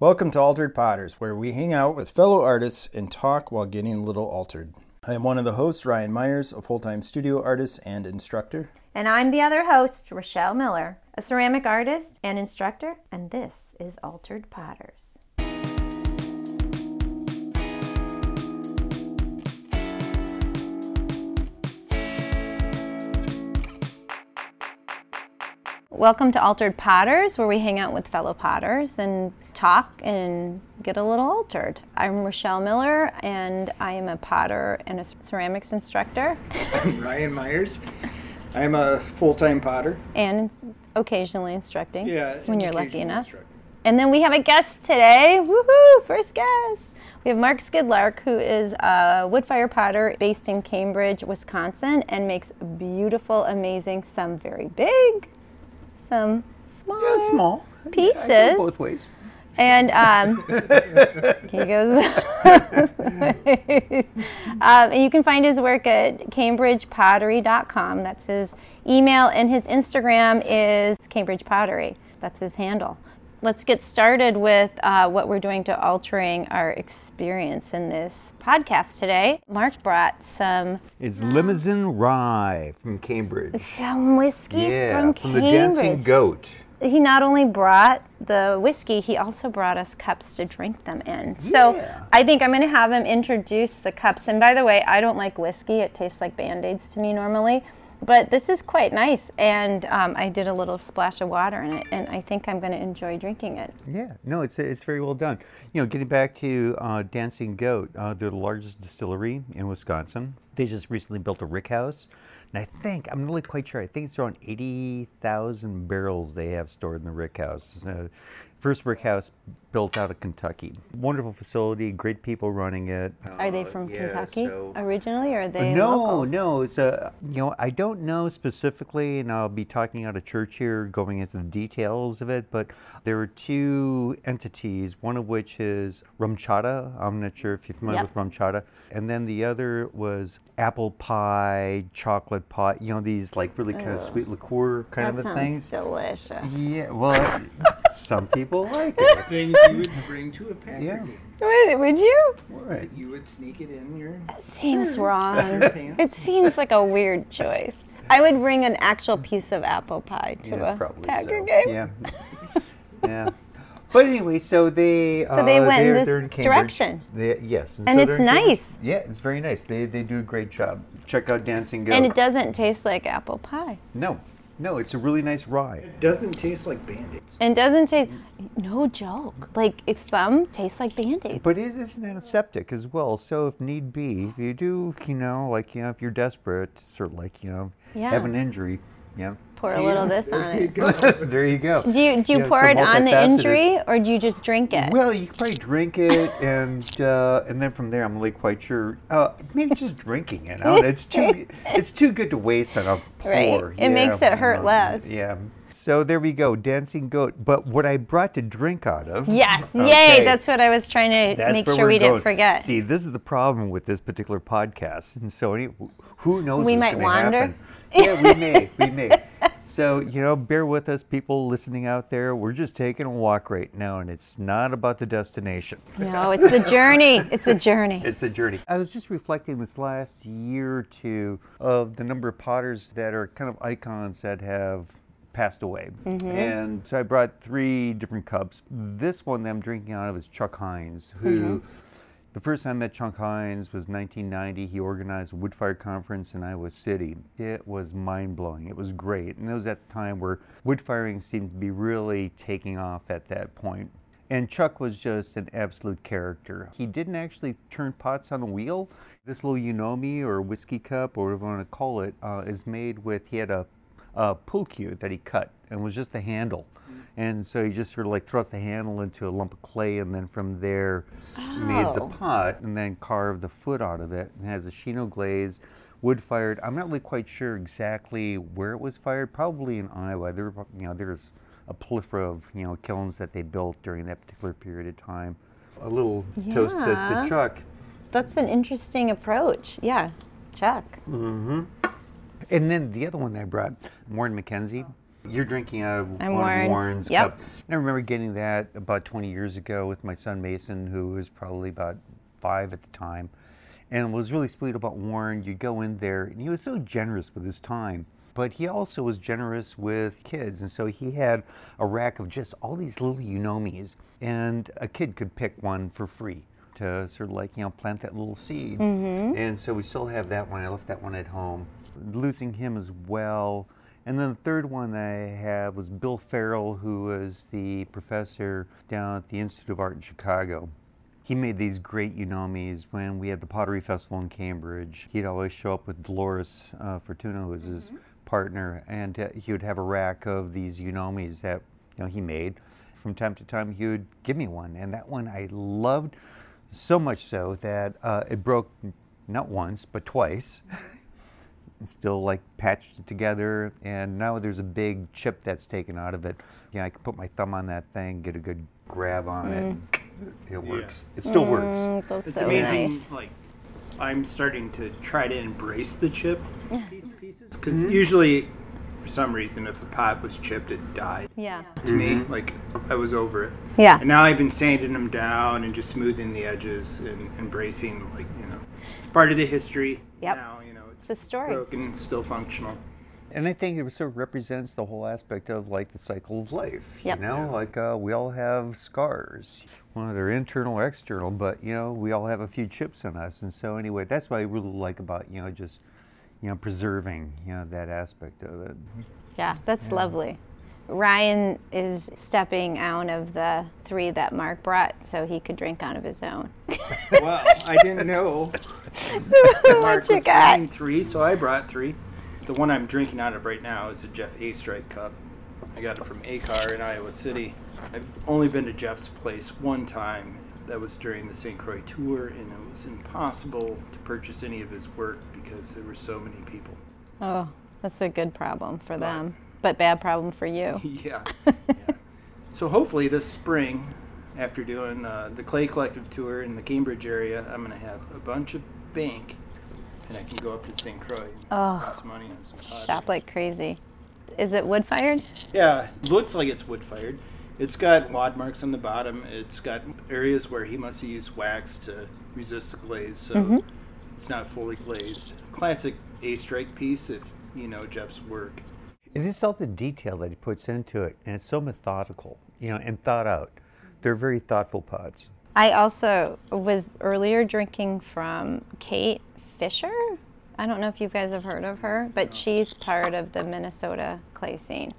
Welcome to Altered Potters, where we hang out with fellow artists and talk while getting a little altered. I am one of the hosts, Ryan Myers, a full time studio artist and instructor. And I'm the other host, Rochelle Miller, a ceramic artist and instructor, and this is Altered Potters. Welcome to Altered Potters, where we hang out with fellow potters and talk and get a little altered. I'm Rochelle Miller, and I am a potter and a ceramics instructor, I'm Ryan Myers. I'm a full time potter. and occasionally instructing Yeah. when you're lucky enough. And then we have a guest today. Woohoo! First guest. We have Mark Skudlarek, who is a woodfire potter based in Cambridge, Wisconsin, and makes beautiful, amazing, some very big, some small. Yeah, small. Pieces. I both ways. And um, he goes. um, and you can find his work at cambridgepottery.com. That's his email, and his Instagram is Cambridge Pottery. That's his handle. Let's get started with uh, what we're doing to altering our experience in this podcast today. Mark brought some It's Limousin Rye from Cambridge. some whiskey yeah, from, from the Dancing Goat. He not only brought the whiskey, he also brought us cups to drink them in. So Yeah. I think I'm going to have him introduce the cups. And by the way, I don't like whiskey, it tastes like band aids to me normally. But this is quite nice. And um, I did a little splash of water in it, and I think I'm going to enjoy drinking it. Yeah, no, it's it's very well done. You know, getting back to uh, Dancing Goat, uh, they're the largest distillery in Wisconsin. They just recently built a rick house, and I think I'm really quite sure. I think it's around eighty thousand barrels they have stored in the rick house. Uh, first rick house built out of Kentucky. Wonderful facility, great people running it. Are they Uh, from yeah, Kentucky so- originally, or are they no, locals? no. It's a you know I don't know specifically, and I'll be talking out of church here, going into the details of it. But there are two entities, one of which is rumchata. I'm not sure if you're familiar Yep. with rumchata, and then the other was apple pie, chocolate pie. You know these like really kind of sweet liqueur kind That of a sounds things. delicious. Yeah, well, some people like it. Things you would bring to a packer Yeah. game. Would, would you? Right. You would sneak it in your Seems wrong. It seems like a weird choice. I would bring an actual piece of apple pie to Yeah, a probably Packer so. game. Yeah. yeah. But anyway, so they So they uh, went in they're- this they're in Cambridge. direction. They, yes, And so it's they're in Cambridge. nice. Yeah, it's very nice. They they do a great job. Check out Dancing Goat. And it doesn't taste like apple pie. no, no, it's a really nice rye. It doesn't taste like band aids. And doesn't taste, no joke. Like it's some tastes like band aids. But it is an antiseptic as well. So if need be, if you do, you know, like you know, if you're desperate, sort of like you know, have an injury, yeah. Pour a little of this on it. there you go. Do you do you Yeah, pour it on the injury or do you just drink it? Well, you can probably drink it, and uh, and then from there, I'm really quite sure. Uh, maybe just drinking it. I don't it's too it's too good to waste on a pour. Right. It makes it hurt um, less. Yeah. So there we go, dancing goat. But what I brought to drink out of. Yes. Yay. That's what I was trying to That's make sure we're didn't forget. See, this is the problem with this particular podcast, and so any, who knows We might wander. happen. Yeah, we may, we may. So you know, bear with us, people listening out there. We're just taking a walk right now, and it's not about the destination. No, it's the journey. It's the journey. It's a journey. I was just reflecting this last year or two of the number of potters that are kind of icons that have passed away. And so I brought three different cups. This one that I'm drinking out of is Chuck Hindes, who the first time I met Chuck Hindes was 1990. He organized a woodfire conference in Iowa City. It was mind blowing. It was great. And it was at the time where wood firing seemed to be really taking off at that point. And Chuck was just an absolute character. He didn't actually turn pots on the wheel. This little yunomi or whiskey cup, or whatever you want to call it, uh, is made with, he had a, a pull cue that he cut and was just the handle. Mm-hmm. And so he just sort of like thrust the handle into a lump of clay and then from there made the Oh. pot and then carved the foot out of it and has a Shino glaze, wood fired. I'm not really quite sure exactly where it was fired. Probably in Iowa. There, were, you know, there's a plethora of you know kilns that they built during that particular period of time. A little toast to, to Chuck. That's an interesting approach. Yeah. Chuck. Mm-hmm. And then the other one that I brought, Warren MacKenzie. You're drinking out of I'm one Warren's. Warren's Yep. cup. And I remember getting that about 20 years ago with my son Mason, who was probably about five at the time. And what was really sweet about Warren, you'd go in there, and he was so generous with his time. But he also was generous with kids. And so he had a rack of just all these little yunomis. And a kid could pick one for free to sort of like, you know, plant that little seed. Mm-hmm. And so we still have that one. I left that one at home. Losing him as well. And then the third one that I have was Bill Farrell, who was the professor down at the Institute of Art in Chicago. He made these great yunomis when we had the Pottery Festival in Cambridge. He'd always show up with Dolores uh, Fortuna, who was his partner, and uh, he would have a rack of these yunomis that you know he made. From time to time, he would give me one, and that one I loved so much so that uh, it broke not once but twice. and still like patched it together and now there's a big chip that's taken out of it yeah i can put my thumb on that thing get a good grab on it it works it still works Mm, that's It's so amazing. nice. Like, I'm starting to try to embrace the chip pieces because Mm-hmm. usually, for some reason, if a pot was chipped, it died. Yeah. To me, like I was over it. Yeah. And now I've been sanding them down and just smoothing the edges and embracing, like you know, it's part of the history. Yep. Now you know it's, It's a story. broken, still functional. and i think it sort of represents the whole aspect of like the cycle of life Yep. you know like uh, we all have scars whether they're internal or external but you know we all have a few chips on us and so anyway that's what i really like about you know just you know preserving you know that aspect of it Yeah, that's lovely. Ryan is stepping out of the three that Mark brought so he could drink out of his own. well, I didn't know. Mark you was got? three, so I brought three. The one I'm drinking out of right now is a Jeff Oestreich cup. I got it from AKAR in Iowa City. I've only been to Jeff's place one time. That was during the St. Croix tour, and it was impossible to purchase any of his work because there were so many people. Oh, that's a good problem for them, but bad problem for you. yeah. yeah. So hopefully this spring, after doing uh, the Clay Collective tour in the Cambridge area, I'm going to have a bunch of bank, and I can go up to St. Croix and Oh. spend some money on some pottery. Shop like crazy. Is it wood fired? Yeah, looks like it's wood fired. It's got wad marks on the bottom. It's got areas where he must have used wax to resist the glaze, so it's not fully glazed. Classic Oestreich piece if you know Jeff's work. It is just all the detail that he puts into it, and it's so methodical, you know, and thought out. They're very thoughtful pots. I also was earlier drinking from Kate Fisher. I don't know if you guys have heard of her, but she's part of the Minnesota clay scene.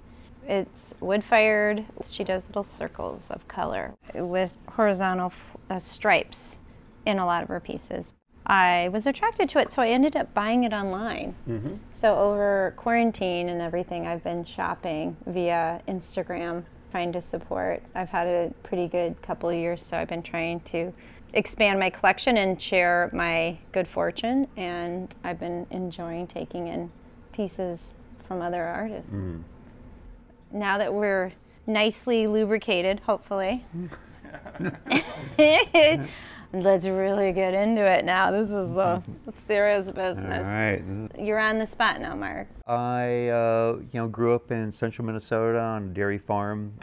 It's wood fired. She does little circles of color with horizontal f- uh, stripes in a lot of her pieces. I was attracted to it, so I ended up buying it online. Mm-hmm. So over quarantine and everything, I've been shopping via Instagram, trying to support. I've had a pretty good couple of years, so I've been trying to expand my collection and share my good fortune. And I've been enjoying taking in pieces from other artists. Mm-hmm. Now that we're nicely lubricated, hopefully. Let's really get into it now. This is a serious business. All right. You're on the spot now, Mark. I, uh, you know, grew up in central Minnesota on a dairy farm.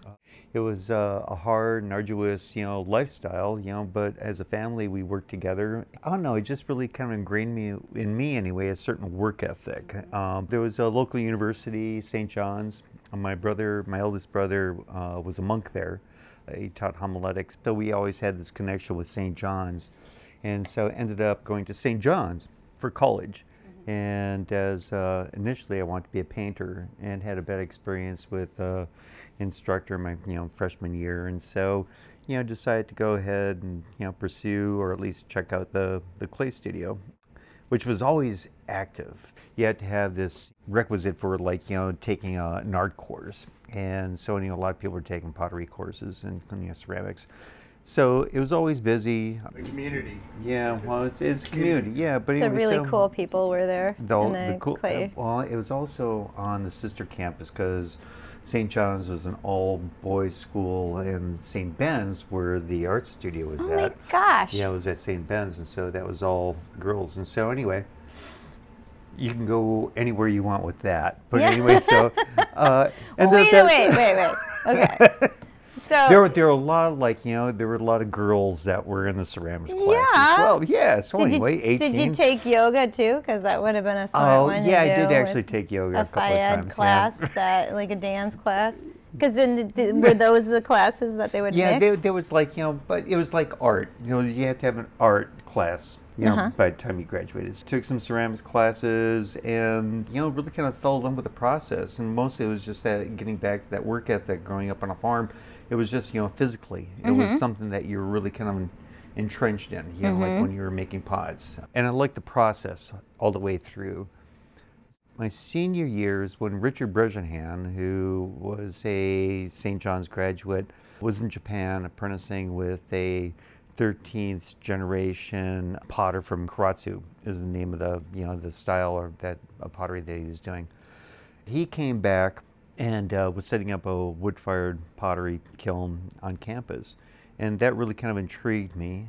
It was uh, a hard and arduous, you know, lifestyle, you know, but as a family, we worked together. I don't know, it just really kind of ingrained me, in me anyway, a certain work ethic. Um, there was a local university, St. John's. My brother, my eldest brother, uh, was a monk there. He taught homiletics, so we always had this connection with St. John's. And so ended up going to St. John's for college. And as uh, initially, I wanted to be a painter, and had a bad experience with uh, instructor my you know freshman year, and so you know decided to go ahead and you know pursue or at least check out the the clay studio, which was always active. You had to have this requisite for like you know taking uh, a, an art course, and so you know a lot of people were taking pottery courses and you know, ceramics. So it was always busy. The community. Yeah, well, it's, it's community. Yeah, but The anyway, really so- cool people were there. the, in the the cool, clay. Uh, well, it was also on the sister campus because St. John's was an all boys school, and St. Ben's, where the art studio was oh my at, gosh. yeah, it was at St. Ben's, and so that was all girls. And so, anyway, you can go anywhere you want with that. But Yeah. anyway, so uh, and wait, wait, wait, wait. Okay. So There were there were a lot of like you know there were a lot of girls that were in the ceramics class Yeah. as well. Yeah, so did anyway, you, eighteen. did you take yoga too? Because that would have been a smart Oh one. to yeah, I did actually take yoga a, a couple of times. class, Yeah, that like a dance class. Because then th- th- were those the classes that they would yeah there was like you know, but it was like art. You know, you had to have an art class. You know, Uh-huh. by the time you graduated, took some ceramics classes, and you know, really kind of fell in love with the process. And mostly, it was just that getting back to that work ethic. Growing up on a farm, it was just you know, physically, it Mm-hmm. was something that you were really kind of entrenched in. You know, Mm-hmm. like when you were making pots, and I liked the process all the way through. my senior years when Richard Bresnahan, who was a St. John's graduate, was in Japan apprenticing with a 13th generation potter from Karatsu is the name of the you know the style or that pottery that he was doing. He came back and uh, was setting up a wood-fired pottery kiln on campus, and that really kind of intrigued me.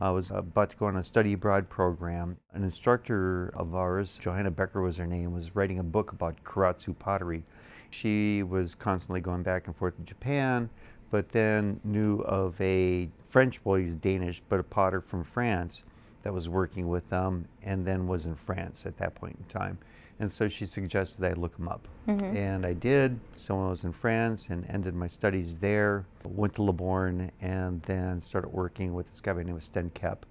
I was about to go on a study abroad program. An instructor of ours, Johanna Becker was her name, was writing a book about Karatsu pottery. She was constantly going back and forth to Japan, but then knew of a French, boy—he's Danish, but a potter from France that was working with them and then was in France at that point in time. And so she suggested that I look him up. Mm-hmm. And I did. So I was in France and ended my studies there. Went to La Borne and then started working with this guy by the name of Steen Kepp.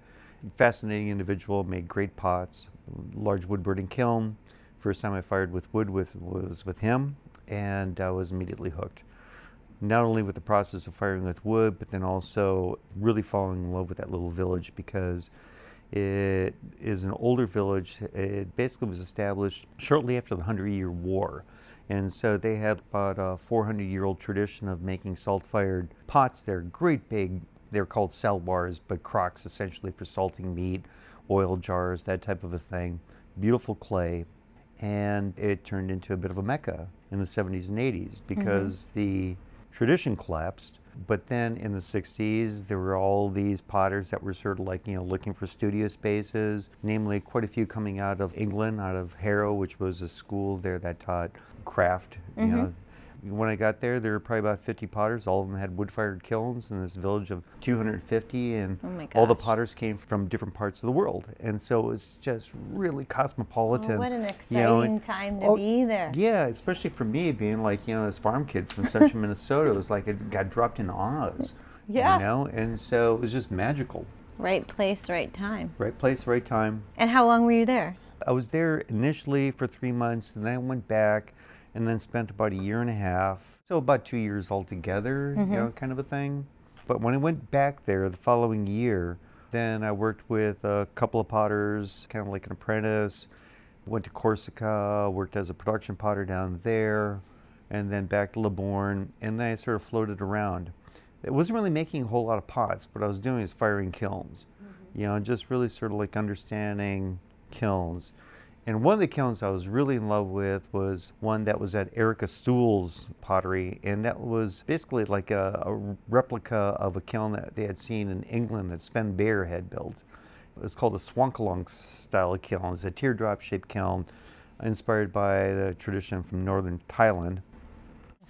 Fascinating individual, made great pots, large wood burning kiln. First time I fired with wood with, was with him, and I was immediately hooked not only with the process of firing with wood, but then also really falling in love with that little village because it is an older village. It basically was established shortly after the Hundred Year War. And so they have about a 400 year old tradition of making salt fired pots. They're great big, they're called saloirs, but crocks essentially for salting meat, oil jars, that type of a thing. Beautiful clay. And it turned into a bit of a mecca in the 70s and 80s mm-hmm. because the tradition collapsed. But then in the 60s, there were all these potters that were sort of like, you know, looking for studio spaces, namely quite a few coming out of England, out of Harrow, which was a school there that taught craft. You know, mm-hmm. When I got there, there were probably about 50 potters. All of them had wood-fired kilns in this village of 250, and Oh all the potters came from different parts of the world. And so it was just really cosmopolitan. Oh, what an you know, exciting time to oh, be there. yeah, especially for me being like, you know, this farm kid from central Minnesota, it was like it got dropped in Oz. Yeah. You know, and so it was just magical. Right place, right time. Right place, right time. And how long were you there? I was there initially for three months, and then I went back and then spent about a year and a half. So about two years altogether, you mm-hmm. know, kind of a thing. But when I went back there the following year, then I worked with a couple of potters, kind of like an apprentice. Went to Corsica, worked as a production potter down there, and then back to La Borne, and then I sort of floated around. It wasn't really making a whole lot of pots, but I was doing is firing kilns. Mm-hmm. You know, just really sort of like understanding kilns. And one of the kilns I was really in love with was one that was at Erica Stool's pottery, and that was basically like a, a replica of a kiln that they had seen in England that Svend Bayer had built. It was called a Swankalunk style kiln. It's a teardrop shaped kiln inspired by the tradition from northern Thailand.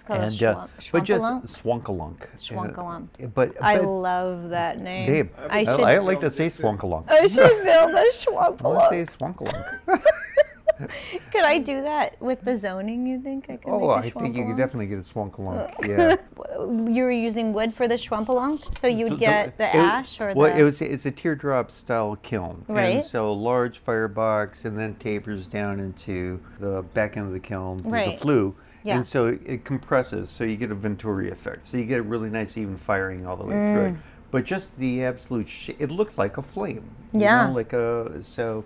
It's called and a uh, schwa- but just schwankalunk? Swankalunk. Schwankalunk. Uh, but, I love that name. Babe, I I, should, I like to say Swankalunk. I should build a I want to schwampalunk. say Swankalunk. Could I do that with the zoning? You think I could? oh, make a I think you could definitely get a Swankalunk. Yeah. You were using wood for the schwampalunk, so you So would get the it- ash or well, the. it was it's a teardrop style kiln, Right. and so large firebox, and then tapers down into the back end of the kiln, Right. the flue, Yeah. and so it, it compresses, so you get a Venturi effect, so you get a really nice even firing all the way through it. Mm. But just the absolute, sh- it looked like a flame. you Yeah. know, like a so.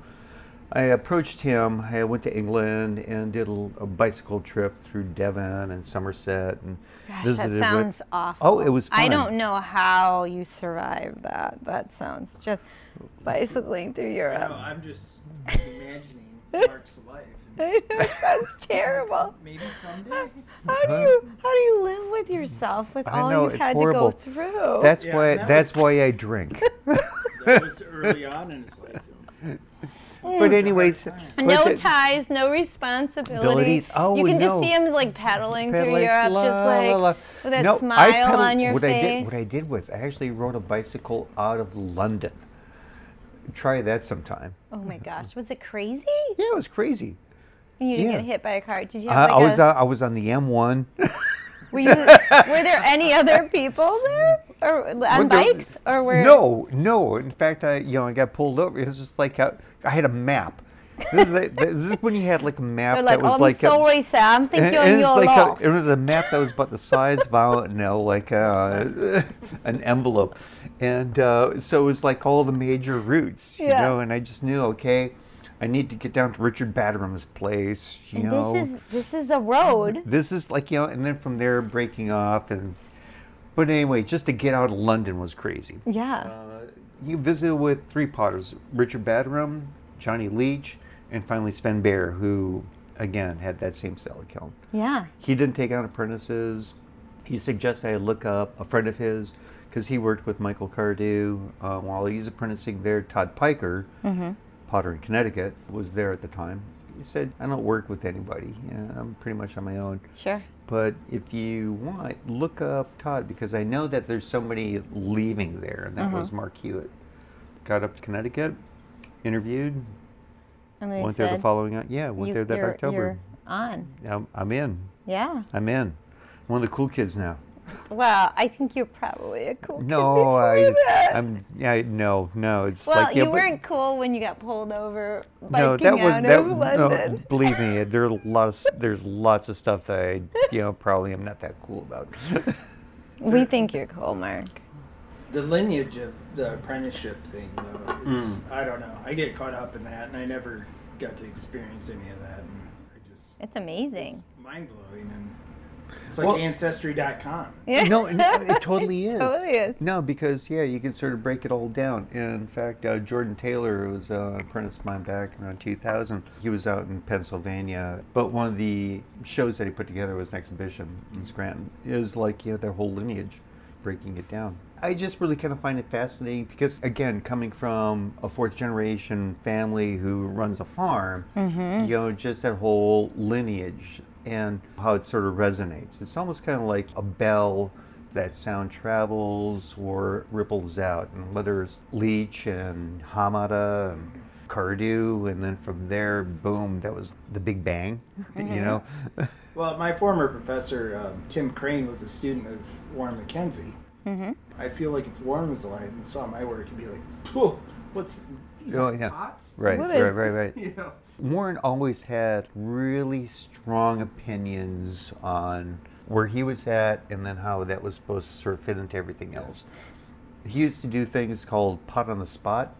I approached him. I went to England and did a bicycle trip through Devon and Somerset and Gosh, visited that with- sounds awful. Oh, it was I don't know how you survived that. That sounds just bicycling through I Europe. know, I'm just imagining Mark's life. And that sounds terrible. maybe someday. How do you how do you live with yourself with I all know, you've it's had horrible. to go through? That's Yeah, why. that That's was- why I drink. That was early on in his life. Mm. but anyways, No but the- ties, no responsibilities. Abilities? Oh, you can just no. see him like pedaling through Pedaling, Europe, la, just la, like la. with that No, I smile pedaled- on your what I did, face. what I did was I actually rode a bicycle out of London. Try that sometime. oh my gosh, was it crazy? Yeah, it was crazy. And you didn't Yeah. get hit by a car? Did you I, have I like was a? uh, I was on the M1. were you? were there any other people there, or on What the- bikes, or were? No, no. In fact, I you know I got pulled over. It was just like I, I had a map. This is, the, this is when you had like a map They're that like, was oh, I'm like a, sorry, Sam. Think and- you're on it's like loss. a, it was a map that was about the size of I don't know, like uh, an envelope, and uh, so it was like all the major routes, you Yeah. know. And I just knew, okay, I need to get down to Richard Batterham's place, you and know. this is this is the road. This is like you know, and then from there breaking off, and but anyway, just to get out of London was crazy. Yeah. Uh, you visited with three potters: Richard Batterham, Johnny Leach, and finally Svend Bayer, who again had that same style of kiln. yeah. He didn't take on apprentices. He suggested I look up a friend of his because he worked with Michael Cardew uh, while he's apprenticing there. Todd Piker, Potter in Connecticut, was there at the time. He said, "I don't work with anybody. Yeah, I'm pretty much on my own." Sure. But if you want, look up Todd because I know that there's somebody leaving there, and that Uh-huh. was Mark Hewitt. Got up to Connecticut, interviewed, And went there the following. Yeah, went you, there that you're, October. You're on. I'm, I'm in. Yeah. I'm in. One of the cool kids now. Well, I think you're probably a cool kid No, before I, that. I'm. Yeah, no, no. It's well, like yeah, you but- weren't cool when you got pulled over biking No, that was out that. of No, believe me, there are a lot of there's lots of stuff that I, you know, probably am not that cool about. We think you're cool, Mark. The lineage of the apprenticeship thing, though, is Hmm. I don't know. I get caught up in that, and I never got to experience any of that, and I just It's amazing. mind blowing, and it's like Well- Ancestry.com. Yeah. no, no, it totally is. totally is. No, because yeah, you can sort of break it all down. In fact, uh, Jordan Taylor was uh, an apprentice of mine back around 2000. He was out in Pennsylvania, but one of the shows that he put together was an exhibition in Scranton. It was like you know their whole lineage, breaking it down. I just really kind of find it fascinating because again, coming from a fourth generation family who runs a farm, you know, just that whole lineage and how it sort of resonates. It's almost kind of like a bell that sound travels or ripples out, and whether it's Leach and Hamada and Cardew, and then from there, boom, that was the Big Bang, you know. Well, my former professor, um, Tim Crane, was a student of Warren MacKenzie. Mm-hmm. I feel like if Warren was alive and saw my work, he'd be like, "Whoa, what's these Oh, yeah. pots?" right, What right, a- right, right. You know. Warren always had really strong opinions on where he was at and then how that was supposed to sort of fit into everything else. He used to do things called pot on the spot.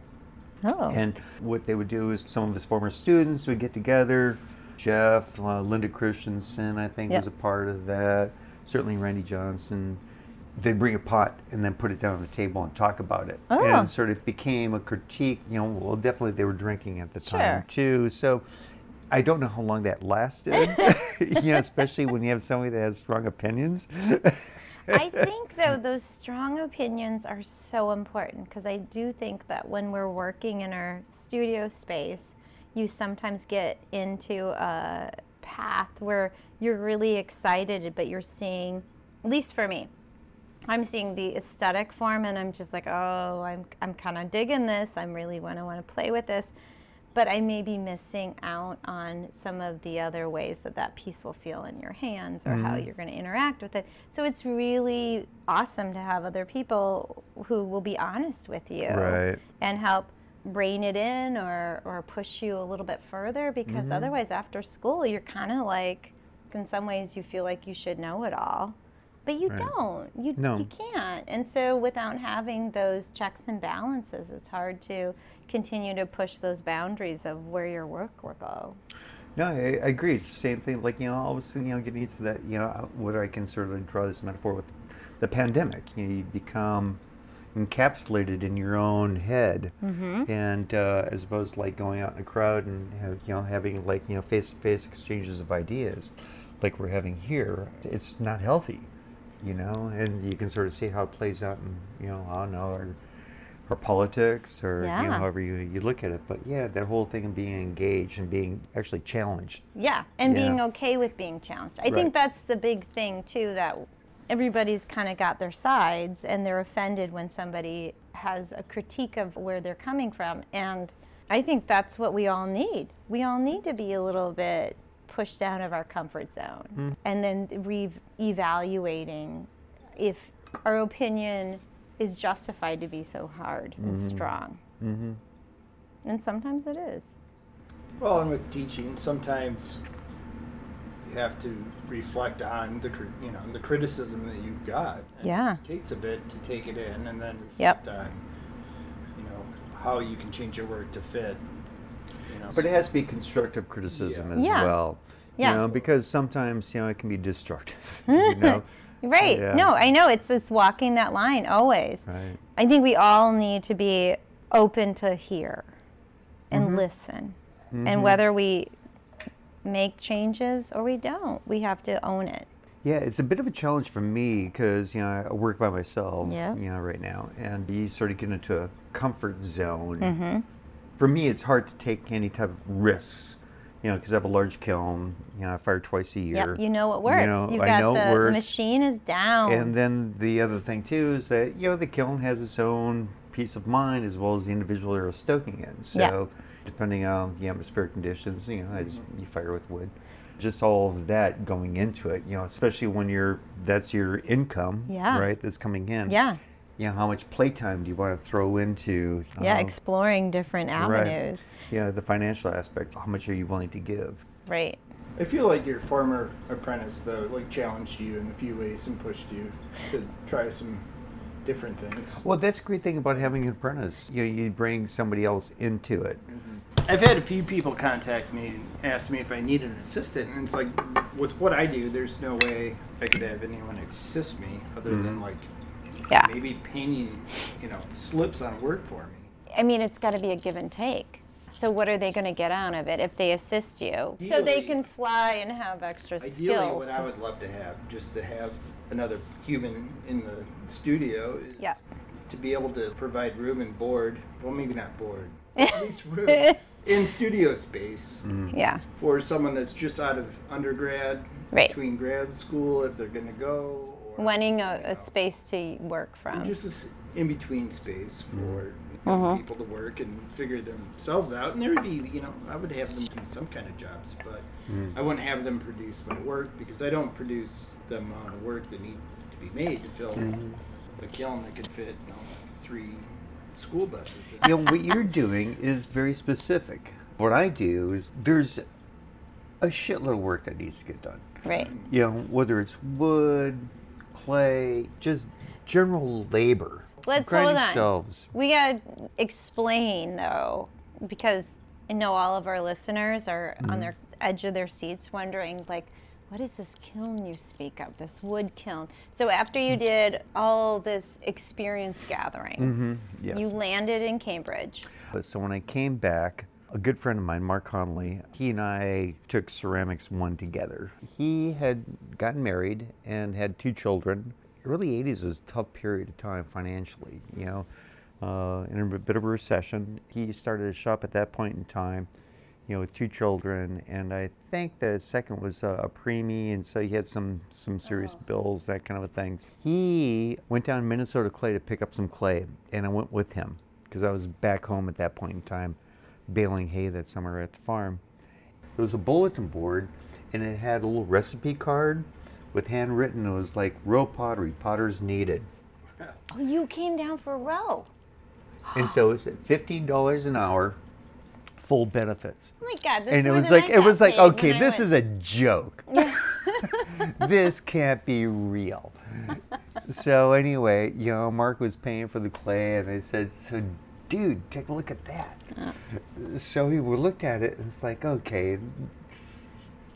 Oh. And what they would do is some of his former students would get together. Jeff, uh, Linda Christianson, I think, Yep. was a part of that. Certainly Randy Johnson. They'd bring a pot and then put it down on the table and talk about it. Oh. And sort of became a critique. You know, well, definitely they were drinking at the time Sure. too. So I don't know how long that lasted. you know, especially when you have somebody that has strong opinions. I think though those strong opinions are so important because I do think that when we're working in our studio space, you sometimes get into a path where you're really excited, but you're seeing, at least for me, I'm seeing the aesthetic form, and I'm just like, oh, I'm I'm kind of digging this. I'm really want to want to play with this, but I may be missing out on some of the other ways that that piece will feel in your hands or how mm-hmm. you're going to interact with it. So it's really awesome to have other people who will be honest with you Right. and help rein it in or or push you a little bit further because mm-hmm. otherwise after school you're kind of like in some ways you feel like you should know it all but you Right. don't you No. you can't and so without having those checks and balances it's hard to continue to push those boundaries of where your work will go No, I, I agree. It's the same thing. Like you know, all of a sudden, you know, getting into that, you know, whether I can sort of draw this metaphor with the pandemic, you, know, you become encapsulated in your own head, and uh, as opposed to like going out in a crowd and have, you know having like you know face-to-face exchanges of ideas, like we're having here, it's not healthy, you know. And you can sort of see how it plays out in you know I don't know our or politics or you know, however you, you look at it. But yeah, that whole thing of being engaged and being actually challenged. Yeah, and Yeah. being okay with being challenged. I Right. think that's the big thing too that everybody's kind of got their sides and they're offended when somebody has a critique of where they're coming from and I think that's what we all need. We all need to be a little bit pushed out of our comfort zone and then re-evaluating if our opinion is justified to be so hard and strong. Mm-hmm. And sometimes it is. Well, and with teaching, sometimes you have to reflect on the you know the criticism that you've got. And Yeah. it takes a bit to take it in and then Yep. on you know how you can change your work to fit. You know, But it has to be constructive criticism Yeah. as Yeah. well. Yeah. You know, because sometimes, you know, it can be destructive. you know? Right. Yeah. No, I know it's it's walking that line always. Right. I think we all need to be open to hear and Mm-hmm. listen. And whether we make changes or we don't, we have to own it. Yeah, it's a bit of a challenge for me because you know I work by myself, Yeah. you know, right now, and you sort of get into a comfort zone. Mm-hmm. For me, it's hard to take any type of risks, you know, because I have a large kiln. You know, I fire twice a year. Yep, you know what works. know, You've I got know it the, the works. machine is down. And then the other thing too is that you know the kiln has its own peace of mind as well as the individual are stoking it. So Yeah. depending on the atmospheric conditions, you know, as you fire with wood, just all of that going into it. You know, especially when you're that's your income, Yeah. right? That's coming in. yeah. You know, how much playtime do you want to throw into? Yeah, um, exploring different avenues. Right. Yeah, the financial aspect. How much are you willing to give? Right. I feel like your former apprentice though like challenged you in a few ways and pushed you to try some different things. Well, that's a great thing about having an apprentice. You know, you bring somebody else into it. I've had a few people contact me and ask me if I need an assistant, and it's like, with what I do, there's no way I could have anyone assist me other than like Yeah. maybe painting, you know, slips on work for me. I mean, it's got to be a give and take. So what are they going to get out of it if they assist you? so they can fly and have extra Ideally, skills. what I would love to have, just to have another human in the studio, is Yeah. to be able to provide room and board. Well, maybe not board, at least room in studio space mm. yeah. for someone that's just out of undergrad, Right. between grad school, if they're going to go, or Wanting a, a space to work from. just this in between space for Mm-hmm. young mm-hmm. people to work and figure themselves out. And there would be, you know, I would have them do some kind of jobs, but mm. I wouldn't have them produce my work because I don't produce the amount of work that need to be made to fill mm-hmm. a kiln that could fit, you know, three school buses. you know, what you're doing is very specific. What I do is there's a shitload of work that needs to get done. right. You know, whether it's wood, clay, just general labor. Let's hold on. Shelves. We got to explain though, because I know all of our listeners are Mm-hmm. on their edge of their seats wondering, like, what is this kiln you speak of? This wood kiln. So after Mm. you did all this experience gathering, Mm-hmm. Yes. you landed in Cambridge. So when I came back, a good friend of mine, Mark Conley, he and I took Ceramics One together. He had gotten married and had two children. Early 80s was a tough period of time financially, you know, uh, in a bit of a recession. He started a shop at that point in time, you know, with two children, and I think the second was a, a preemie, and so he had some some serious bills, that kind of a thing. He went down to Minnesota Clay to pick up some clay, and I went with him because I was back home at that point in time, baling hay that summer at the farm. There was a bulletin board, and it had a little recipe card with handwritten. It was like Rowe pottery, potters needed. Oh, you came down for a row. And so it's fifteen dollars an hour, full benefits. Oh my God! That's and it was like it was like okay, this went. is a joke. this can't be real. so anyway, you know, Mark was paying for the clay, and I said, "So, dude, take a look at that." So he looked at it, and it's like, okay,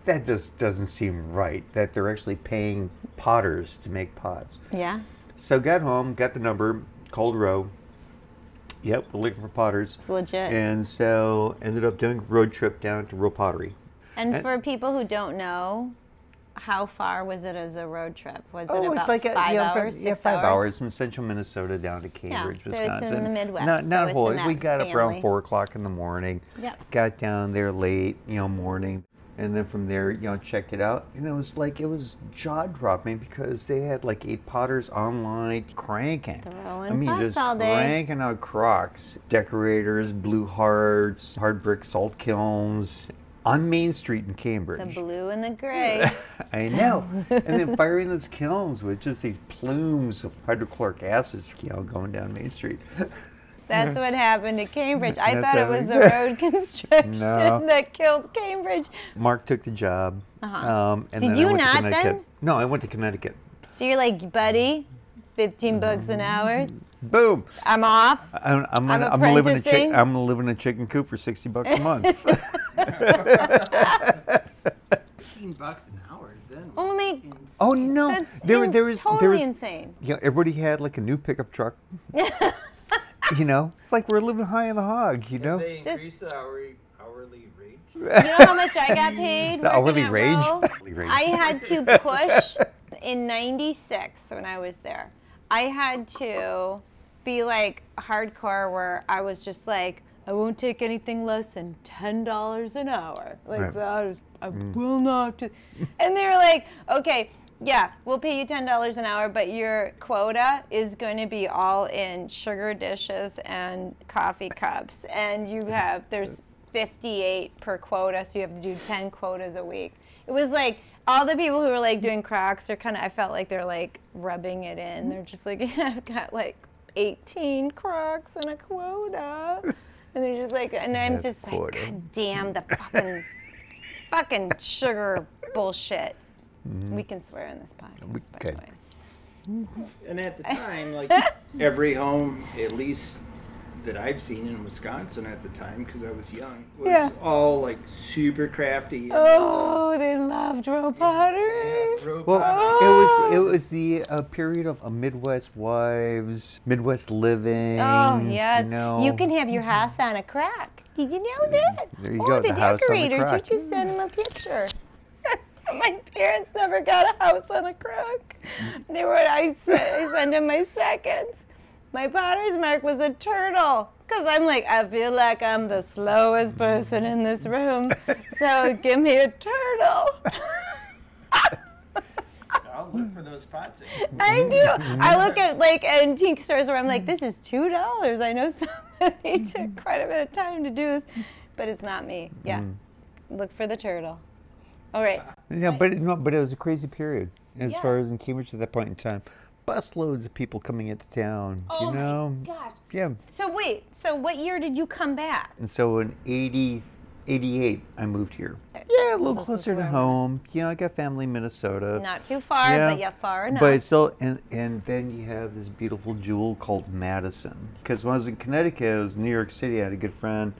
that just doesn't seem right. That they're actually paying potters to make pots. Yeah. So got home, got the number, called Rowe. Yep, we're looking for potters. It's legit. And so ended up doing a road trip down to Rowe Pottery. And And- for people who don't know, how far was it as a road trip? Was Oh, it about it's like a, five yeah, hours, yeah, six five hours? hours from central Minnesota down to Cambridge, so it's in Wisconsin. the Midwest, Not, so not it's whole. in We that got up around four o'clock in the morning. Yep. Got down there late, you know, morning, and then from there, you know, checked it out, and it was like it was jaw dropping because they had like eight potters online cranking. Throwing I mean, pots just all day. cranking out crocks, decorators, blue hearts, hard brick salt kilns. On Main Street in Cambridge. The blue and the gray. I know. and then firing those kilns with just these plumes of hydrochloric acid, you know, going down Main Street. That's what happened at Cambridge. I That's thought it was the road construction No. that killed Cambridge. Mark took the job. Uh-huh. Um, and Did you not then? No, I went to Connecticut. So you're like, buddy, 15 bucks an hour. Boom! I'm off. I'm, I'm, I'm gonna, I'm, gonna in a chick. I'm gonna live in a chicken coop for sixty bucks a month. Fifteen bucks an hour. Then. Oh was my- insane. oh no! That's there, in- there was totally there was, insane. You know, everybody had like a new pickup truck. you know, it's like we're living high on the hog. You know, They This- the hourly hourly rate. You know how much I got paid? The hourly at rage? Rowe? Hourly rage. I had to push in 96 when I was there. I had to be like hardcore where I was just like, I won't take anything less than $10 an hour. Like, Right. that, I mm. will not. do- And they were like, okay, yeah, we'll pay you $10 an hour, but your quota is going to be all in sugar dishes and coffee cups. And you have, there's 58 per quota, so you have to do 10 quotas a week. It was like all the people who were like doing cracks are kind of, I felt like they're like rubbing it in. They're just like, yeah, I've got like 18 crocs and a quota. And they're just like, and I'm That's just like, quota. God damn the fucking, fucking sugar bullshit. Mm-hmm. We can swear in this podcast, by okay. the way. And at the time, like every home, at least that I've seen in Wisconsin at the time, because I was young, was Yeah. all like super crafty. and, Oh, they loved Rowe pottery. rope Well, pottery. it was it was the uh, period of uh, Midwest wives, Midwest living. Oh yes, you, know. you can have your house on a crack. Did you know that? There you oh, go, the, the house on the decorators. You just send them a picture. my parents never got a house on a crook. They were. I, se- I send them my seconds. My potter's mark was a turtle. Cause I'm like, I feel like I'm the slowest person in this room, so give me a turtle. I'll look for those pots. I do. I look at like antique stores where I'm like, this is two dollars. I know somebody took quite a bit of time to do this, but it's not me. Yeah. Mm. Look for the turtle. All right. Yeah, but it, no, but it was a crazy period as Yeah. far as in Cambridge at that point in time. Busloads of people coming into town. Oh you know. my gosh. Yeah. So wait. So what year did you come back? And so in 80, 88, I moved here. Uh, yeah, a little This closer to where I'm at. home. You know, I got family in Minnesota. Not too far, but yeah, far enough. But it's still, and, and then you have this beautiful jewel called Madison. Because when I was in Connecticut, I was in New York City. I had a good friend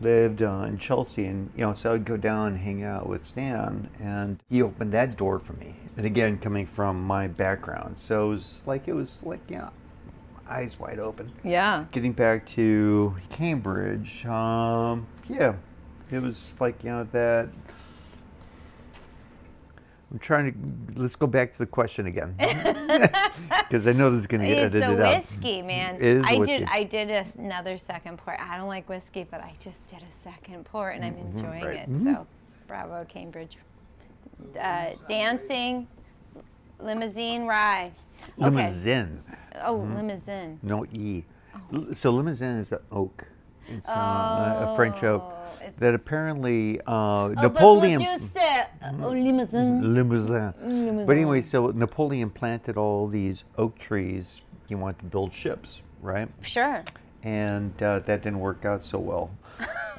lived uh, in Chelsea, and you know, so I'd go down and hang out with Stan, and he opened that door for me. And again, coming from my background, so it was like it was like yeah, eyes wide open. yeah. Getting back to Cambridge, um, yeah, it was like you know that. I'm trying to let's go back to the question again because I know this is going to get It's the edited out. whiskey, man. It is I whiskey. did. I did a another second pour. I don't like whiskey, but I just did a second pour, and I'm enjoying right. it. So, bravo, Cambridge. Uh, dancing, limousine rye. Okay. Limousine, Oh, limousine. no e. L- So limousine is an oak. It's uh, a French oak Oh, it's- that apparently uh, Oh, but Napoleon. what you said? Oh, limousine. Limousine. But anyway, so Napoleon planted all these oak trees. He wanted to build ships, right? Sure. And uh, that didn't work out so well.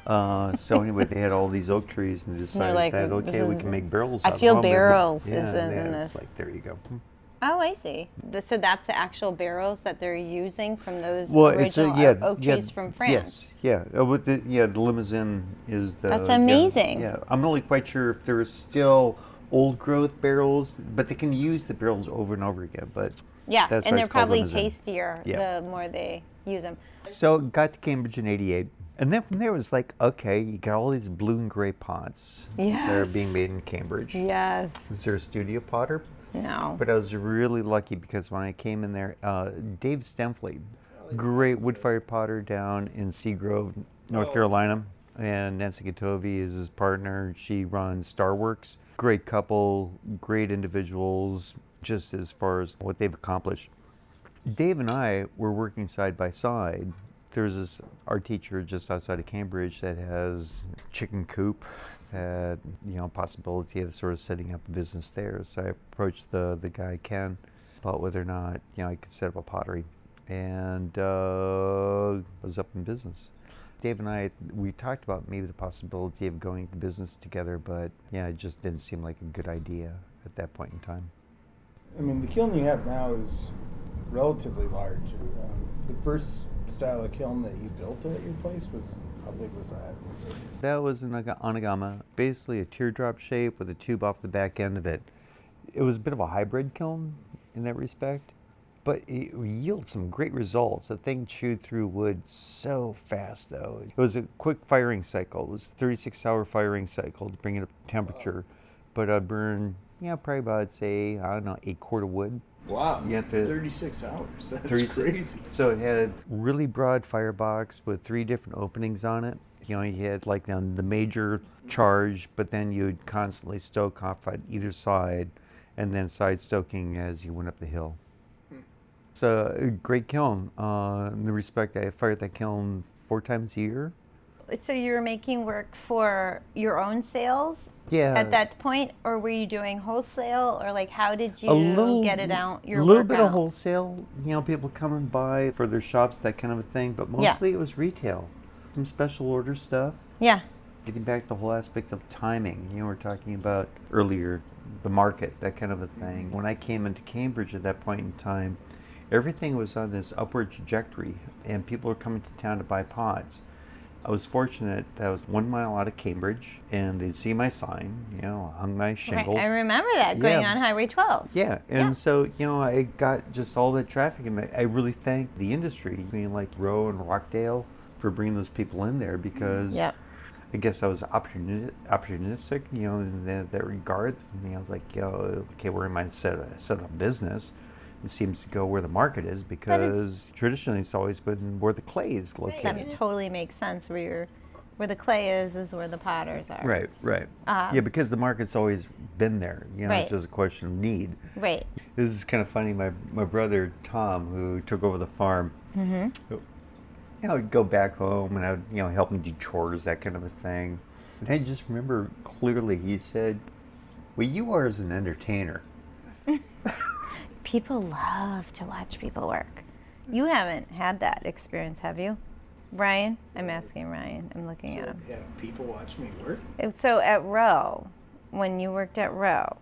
Uh, so anyway, they had all these oak trees, and they decided like, that okay, we can make barrels. I out feel them. Barrels is yeah, in- in this. like there you go. Oh, I see. The- So that's the actual barrels that they're using from those Well, it's a, original yeah, oak yeah, trees from France. Yes, yeah. Uh, with the, yeah, the limousine is the. That's amazing. Yeah, I'm not really quite sure if there's still old growth barrels, but they can use the barrels over and over again. But Yeah, and they're probably limousine. tastier Yeah. the more they use them. so got to Cambridge in '88. And then from there it was like, okay, you got all these blue and gray pots that are being made in Cambridge. Yes. Is there a studio potter? No. But I was really lucky because when I came in there, uh, Dave Stuempfle, great wood fired potter down in Seagrove, North Carolina, and Nancy Gottovi is his partner. She runs Starworks. Great couple, great individuals, just as far as what they've accomplished. Dave and I were working side by side. There's this art teacher just outside of Cambridge that has chicken coop, that you know possibility of sort of setting up a business there. So I approached the the guy Ken about whether or not you know I could set up a pottery, and uh, was up in business. Dave and I we talked about maybe the possibility of going to business together, but yeah, it just didn't seem like a good idea at that point in time. I mean, the kiln you have now is relatively large. Um, the first style of kiln that you built at your place was how big was that? Was it? That was an anagama, basically a teardrop shape with a tube off the back end of it. It was a bit of a hybrid kiln in that respect, but it yielded some great results. The thing chewed through wood so fast, though. It was a quick firing cycle. It was a 36 hour firing cycle to bring it up to temperature, but uh, I'd burn, yeah, probably about, say, I don't know, a quart of wood. Wow, You have to- 36 hours. That's 36 crazy. So it had really broad firebox with three different openings on it. You know, you had like the, the major charge, but then you'd constantly stoke off on either side, and then side stoking as you went up the hill. It's a great kiln. Uh, in the respect, I fired that kiln four times a year. So you were making work for your own sales Yeah. at that point, or were you doing wholesale, or like how did you little, get it out? Your a little bit out? of wholesale. You know, people come and buy for their shops, that kind of a thing. But Yeah. mostly it was retail, some special order stuff. Yeah. Getting back to the whole aspect of timing, you know, we are talking about earlier the market, that kind of a thing. When I came into Cambridge at that point in time, everything was on this upward trajectory, and people were coming to town to buy pots. I was fortunate that I was one mile out of Cambridge, and they'd see my sign, you know, hung my shingle. Right. I remember that going Yeah. on Highway 12. Yeah, and Yeah. so you know, I got just all that traffic, and I- really thank the industry, I mean, like Rowe and Rockdale, for bringing those people in there because. I guess I was opportuni- opportunistic, you know, in that, that regard. You know, like, you know, okay, where am I set up business? It seems to go where the market is because traditionally it's always been where the clay is located. That totally makes sense. Where you're, where the clay is, is where the potters are. Right, right. Um, yeah, because the market's always been there. You know, it's just a question of need. Right. This is kind of funny. My my brother Tom, who took over the farm, Mm-hmm. you know, I'd go back home and I would you know help him do chores, that kind of a thing. And I just remember clearly he said, "Well, you are as an entertainer." People love to watch people work. You haven't had that experience, have you? Ryan? I'm asking Ryan. I'm looking at him. Yeah, people watch me work. So at Rowe, when you worked at Rowe,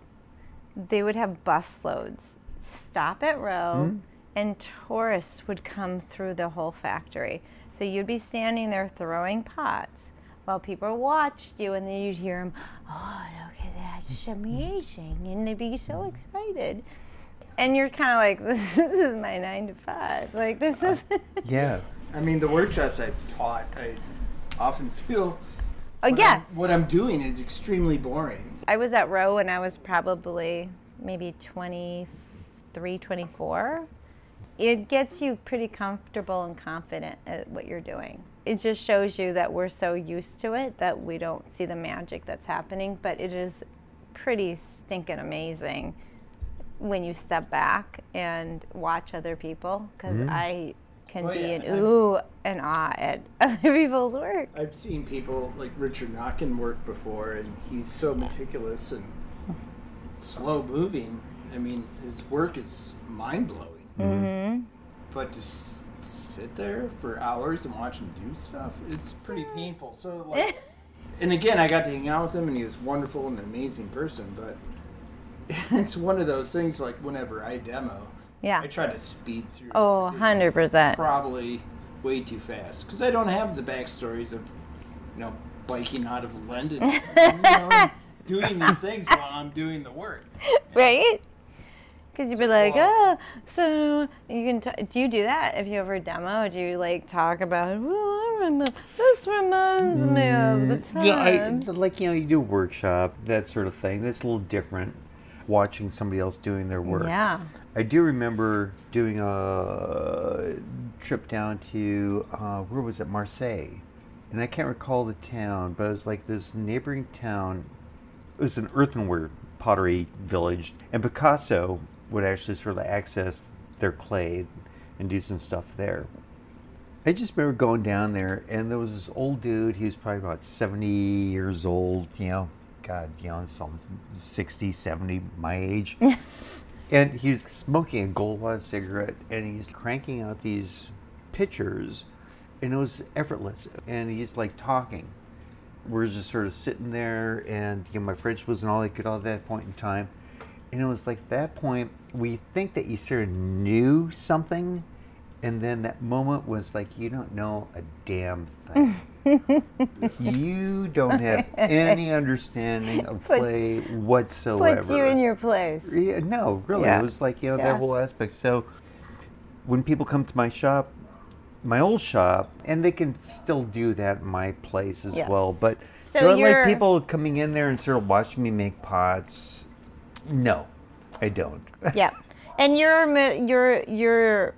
they would have bus loads stop at Rowe, hmm? and tourists would come through the whole factory. So you'd be standing there throwing pots while people watched you, and then you'd hear them, "Oh, look at that! It's amazing!" And they'd be so excited. And you're kind of like, "This is my nine to five. Like this uh, is." Yeah. I mean, the workshops I've taught, I often feel oh what yeah. I'm- what I'm doing is extremely boring. I was at Rowe when I was probably maybe 23, 24. It gets you pretty comfortable and confident at what you're doing. It just shows you that we're so used to it that we don't see the magic that's happening, but it is pretty stinking amazing when you step back and watch other people because I can Oh, be yeah, in I've- ooh and ah at other people's work. I've seen people like Richard Notkin work before, and he's so meticulous and slow moving. I mean, his work is mind blowing. Mm-hmm. But to s- sit there for hours and watch him do stuff, it's pretty painful. So, like, and again, I got to hang out with him, and he was wonderful and an amazing person. But it's one of those things like whenever I demo, Yeah. I try to speed through. Oh, 100%. probably way too fast because I don't have the backstories of, you know, biking out of London, you know, doing these things while I'm doing the work. right? Because you'd be like, well- oh, so you can. T- do you do that if you ever demo? Do you like talk about? Well, I remember. This reminds me of the time. Yeah, I, like you know, you do a workshop, that sort of thing. That's a little different. Watching somebody else doing their work. Yeah. I do remember doing a trip down to uh, where was it, Marseille, and I can't recall the town, but it was like this neighboring town. It was an earthenware pottery village, and Picasso would actually sort of access their clay and do some stuff there. I just remember going down there, and there was this old dude. He was probably about 70 years old, you know, God, you know, some 60, 70, my age. and he's smoking a Goldwater cigarette, and he's cranking out these pictures, and it was effortless. And he's like talking. We're just sort of sitting there, and you know, my French wasn't all that good at that point in time. And it was like that point, we think that you sort of knew something, and then that moment was like, you don't know a damn thing. you don't have any understanding of Puts- play whatsoever. Puts you in your place. Yeah, no, really. Yeah. It was like, you know, Yeah. that whole aspect. So when people come to my shop, my old shop, and they can still do that in my place as Yes. well, but So do I like people coming in there and sort of watching me make pots? No, I don't. yeah. And your your your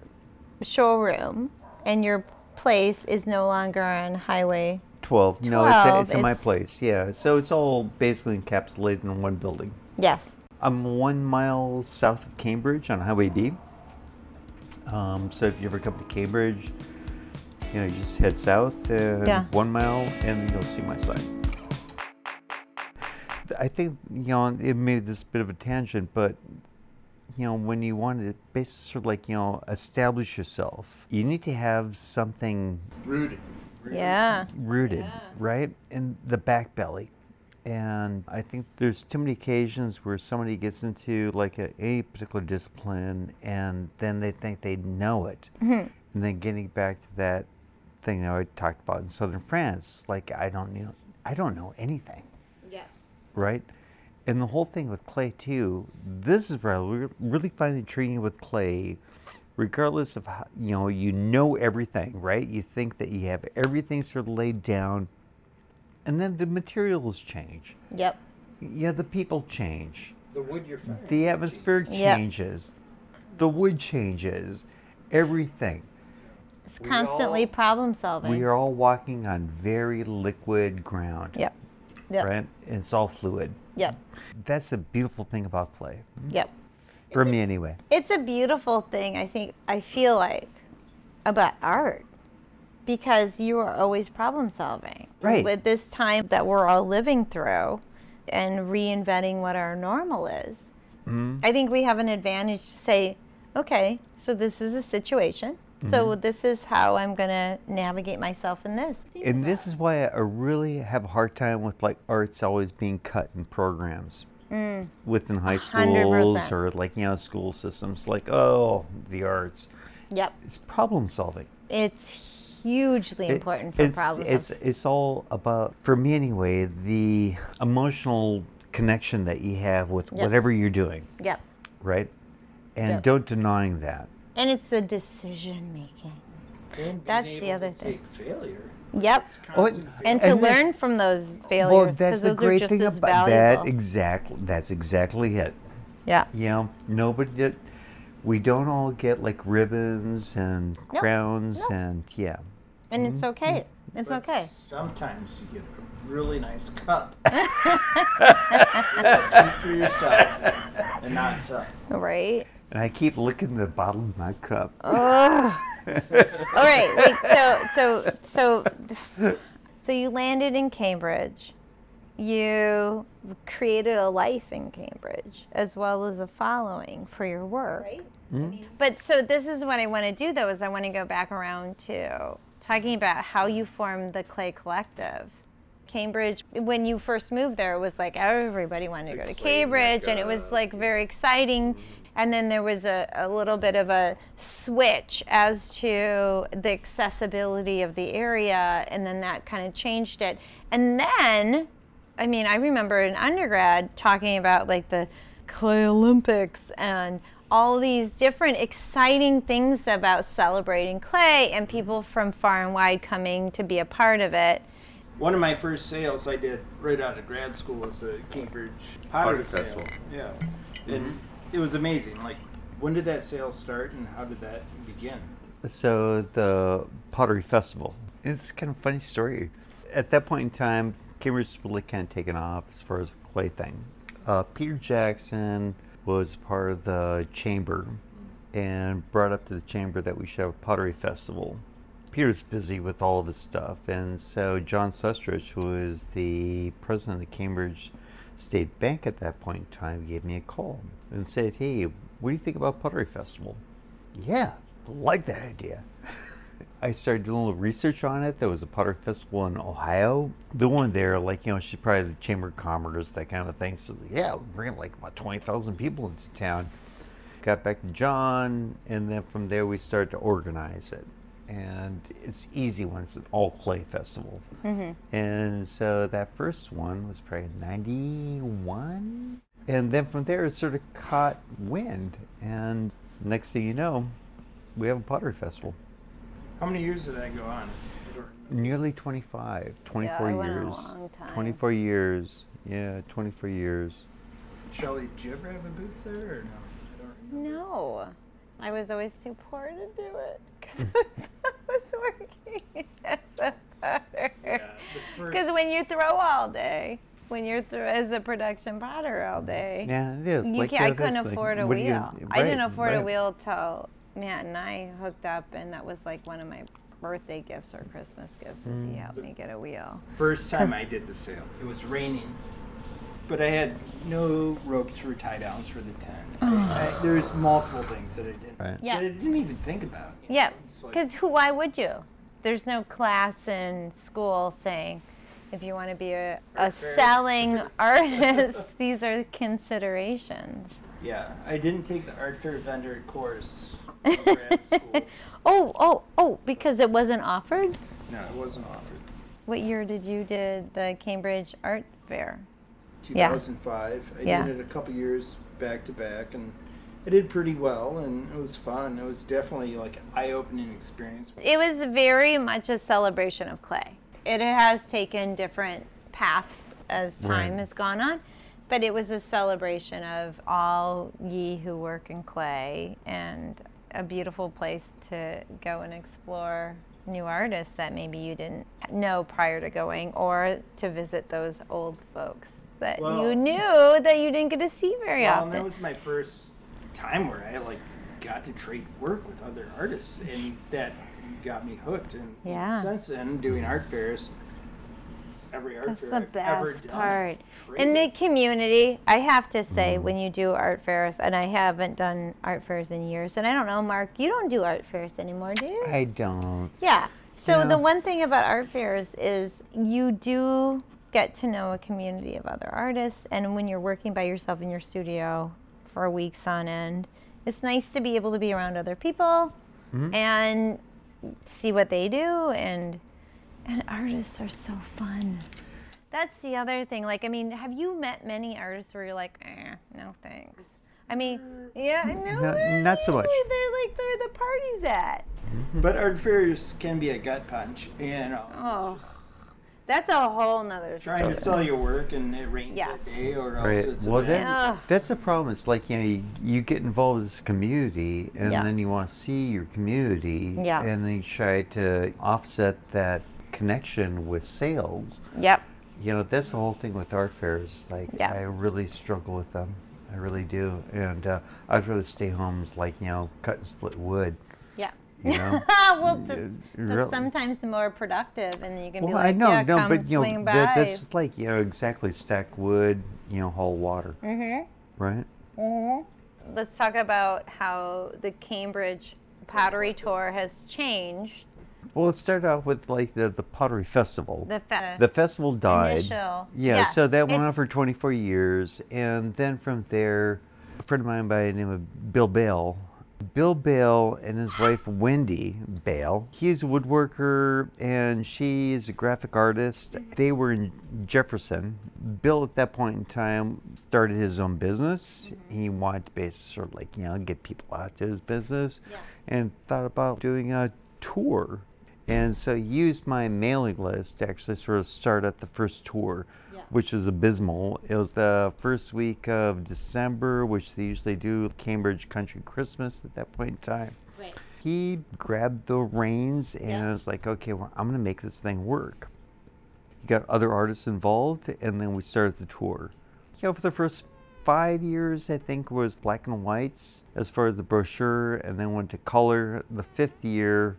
showroom and your place is no longer on Highway. 12. No, it's, 12, it's in my place. Yeah. So it's all basically encapsulated in one building. Yes. I'm one mile south of Cambridge on Highway D. Um, so if you ever come to Cambridge, you know, you just head south and Yeah. one mile and you'll see my sign. I think, you know, it made this bit of a tangent, but, you know, when you want to basically sort of like, you know, establish yourself, you need to have something Rooted. Yeah. rooted, right? In the back belly. And I think there's too many occasions where somebody gets into like a, a particular discipline and then they think they know it. Hmm. And then getting back to that thing that I talked about in southern France, like I don't know, I don't know anything, Yeah. right? And the whole thing with clay too. This is where I re- really find intriguing with clay. Regardless of how, you know, you know everything, right? You think that you have everything sort of laid down, and then the materials change. Yep. Yeah, the people change. The wood you're firing. The atmosphere Yep. changes. The wood changes. Everything. It's We constantly all- problem solving. We are all walking on very liquid ground. Yep. Yep. Right? And it's all fluid. Yep. That's the beautiful thing about play. Yep. For me, anyway. It's a beautiful thing, I think, I feel like, about art because you are always problem solving. Right. With this time that we're all living through and reinventing what our normal is, Mm-hmm. I think we have an advantage to say, okay, so this is a situation. So Mm-hmm. this is how I'm going to navigate myself in this. And this is why I really have a hard time with like arts always being cut in programs within high hundred schools or like you know school systems. Like oh, the arts. Yep. It's problem solving. It's hugely It- important for it's, problem it's solving. it's all about for me anyway the emotional connection that you have with Yep. whatever you're doing, Yep. right? And Yep. don't denying that. And it's the decision making. And That's able the other to thing. Take failure. Yep. It's Oh, constant And failure. to And then- learn from those failures. Well, 'cause that's the those are great just thing about that. Exactly. That's exactly it. Yeah. You know, nobody did. We don't all get like ribbons and Nope. crowns Nope. and yeah. And it's mm-hmm. okay. Mm-hmm. It's But okay. Sometimes you get a really nice cup. Keep for yourself and not sell. Right? And I keep licking the bottom of my cup. Oh. All right. Wait, so so so so you landed in Cambridge. You created a life in Cambridge as well as a following for your work. Right? Hmm? But so this is what I want to do though is I want to go back around to talking about how you formed the Clay Collective. Cambridge, when you first moved there, it was like everybody wanted to go to Cambridge, and it was like very exciting. And then there was a, a little bit of a switch as to the accessibility of the area, and then that kind of changed it. And then, I mean, I remember in undergrad talking about like the Clay Olympics and all these different exciting things about celebrating clay and people from far and wide coming to be a part of it. One of my first sales I did right out of grad school was the Cambridge Pottery Pottery Sale. Festival. Yeah, mm-hmm. and it was amazing. Like, when did that sale start, and how did that begin? So the Pottery Festival. It's kind of funny story. At that point in time, Cambridge was really kind of taken off as far as the clay thing. Uh, Peter Jackson was part of the chamber and brought up to the chamber that we should have a pottery festival. Peter's busy with all of his stuff, and so John Sustrich, who was the president of the Cambridge State Bank at that point in time, gave me a call and said, "Hey, what do you think about pottery festival?" Yeah, like that idea. I started doing a little research on it. There was a pottery festival in Ohio. The one there, like, you know, she's probably the Chamber of Commerce, that kind of thing. So, yeah, we're bringing like about 20,000 people into town. Got back to John, and then from there we started to organize it. And it's easy when it's an all clay festival. Mm-hmm. And so that first one was probably 91. And then from there it sort of caught wind. And next thing you know, we have a pottery festival. How many years did that go on? Nearly 25, 24 it went a years. long time. 24 years. Yeah, 24 years. Shelly, did you ever have a booth there, or no? I don't remember. No, I was always too poor to do it because I was, I was working as a potter. Yeah, Because first- when you throw all day, when you're through as a production potter all day, Yeah, it is. you like, can't, I couldn't is, like, afford a what do you- wheel. I didn't right, afford a wheel till Matt and I hooked up, and that was like one of my birthday gifts or Christmas gifts. Is Mm. he helped me get a wheel. First time I did the sale, it was raining, but I had no ropes for tie downs for the tent. I, I, there's multiple things that I didn't. Right. Yeah. That I didn't even think about. you Yeah, know? It's like- because who? Why would you? There's no class in school saying if you want to be a, a selling artist, these are considerations. Yeah, I didn't take the art fair vendor course in grad school. Oh, oh, oh! Because it wasn't offered. No, it wasn't offered. What year did you did the Cambridge Art Fair? Yeah. 2005. I Yeah. did it a couple years back to back, and I did pretty well, and it was fun. It was definitely like an eye-opening experience. It was very much a celebration of clay. It has taken different paths as time Right. has gone on, but it was a celebration of all ye who work in clay and a beautiful place to go and explore new artists that maybe you didn't know prior to going or to visit those old folks that Well- you knew that you didn't get to see very Well, often. and that was my first time where I like got to trade work with other artists, and that got me hooked. And Yeah. since then, doing art fairs, every art That's fair the I've ever best done, part. I've In the community, I have to say, mm-hmm. when you do art fairs, and I haven't done art fairs in years, and I don't know, Mark, you don't do art fairs anymore, do you? I don't. Yeah. So Yeah. the one thing about art fairs is you do get to know a community of other artists, and when you're working by yourself in your studio for weeks on end, it's nice to be able to be around other people and see what they do and and artists are so fun. That's the other thing. Like, I mean, have you met many artists where you're like, eh, no thanks? I mean, yeah, no, Not- eh, not so much. They're like they're the parties at. But art fairs can be a gut punch, you know. it's Oh. Just That's a whole nother story. trying to sell your work and it rains Yes. that day, or else Right. it's a Well, bad- then that's the problem. It's like you know, you, you get involved with this community, and Yeah. then you want to see your community, Yeah. and then you try to offset that connection with sales. Yep. You know, that's the whole thing with art fairs. Like, Yeah. I really struggle with them. I really do, and uh, I'd rather stay home, like you know, cut and split wood. You know. well, that's, that's sometimes more productive, and you can be like, I know, yeah, no, come but you know, swing by. that, that's like you know exactly stack wood, you know, haul water, Mhm. right? Let's talk about how the Cambridge Pottery Tour has changed. Well, it started off with like the, the pottery festival. The fe- The festival died. Initial- Yeah, so yes, that went it- on for 24 years, and then from there, a friend of mine by the name of Bill Bell Bill Bale and his wife Wendy Bale. He's a woodworker and she is a graphic artist. They were in Jefferson. Bill, at that point in time, started his own business. He wanted to basically sort of like, you know, get people out to his business Yeah. and thought about doing a tour. And so he used my mailing list to actually sort of start at the first tour. Which was abysmal. It was the first week of December, which they usually do Cambridge Country Christmas at that point in time. Right. He grabbed the reins and Yeah. was like, okay, well, I'm going to make this thing work. He got other artists involved, and then we started the tour. You know, for the first five years, I think, was black and whites as far as the brochure, and then went to color. The fifth year,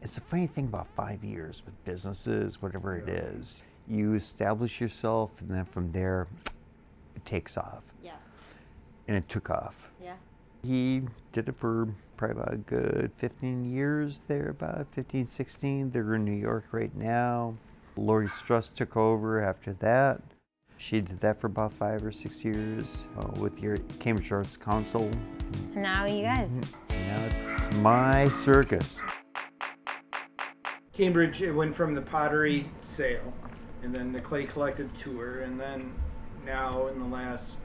it's a funny thing about five years with businesses, whatever it is. You establish yourself, and then from there, it takes off. Yeah. And it took off. Yeah. He did it for probably about a good 15 years there, about 15, 16. They're in New York right now. Lori Struss took over after that. She did that for about five or six years uh, with your Cambridge Arts Council. And now you guys. Now it's, it's my circus. Cambridge, it went from the pottery sale, and then the clay collective tour, and then now in the last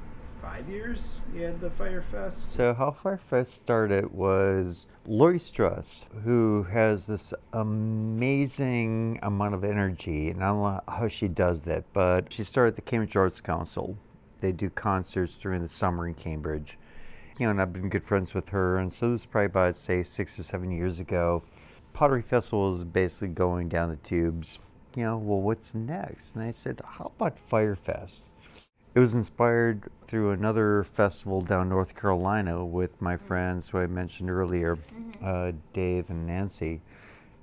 five years, you had the Fire Fest. So how Firefest started was Lori Struss, who has this amazing amount of energy, and I don't know how she does that, but she started the Cambridge Arts Council. They do concerts during the summer in Cambridge. You know, and I've been good friends with her, and so this is probably about say six or seven years ago. Pottery Festival is basically going down the tubes. You know, well, what's next? And I said, how about Firefest? It was inspired through another festival down North Carolina with my friends who I mentioned earlier, uh, Dave and Nancy.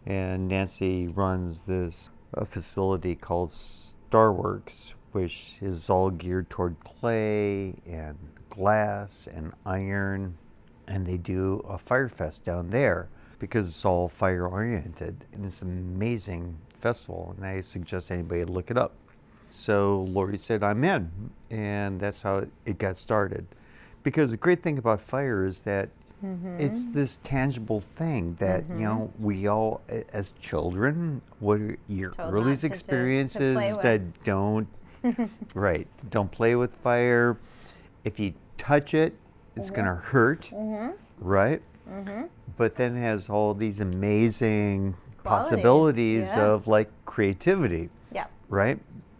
And Nancy runs this uh, facility called Starworks, which is all geared toward clay and glass and iron. And they do a fire fest down there because it's all fire oriented. And it's amazing festival. And I suggest anybody look it up. So Lori said, I'm in. And that's how it got started. Because the great thing about fire is that mm-hmm. it's this tangible thing that, you know, mm-hmm. we all, as children, what are your Told earliest to- to- to experiences that don't, right, don't play with fire. If you touch it, it's going to mm-hmm. hurt, right? But then it has all these amazing possibilities yes. of like creativity Yeah. right?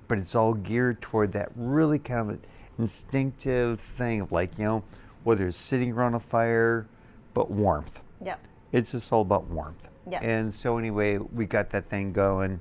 But it's all geared toward that really kind of an instinctive thing of like, you know, whether it's sitting around a fire, but warmth. Yeah. It's just all about warmth. Yeah. And so anyway, we got that thing going.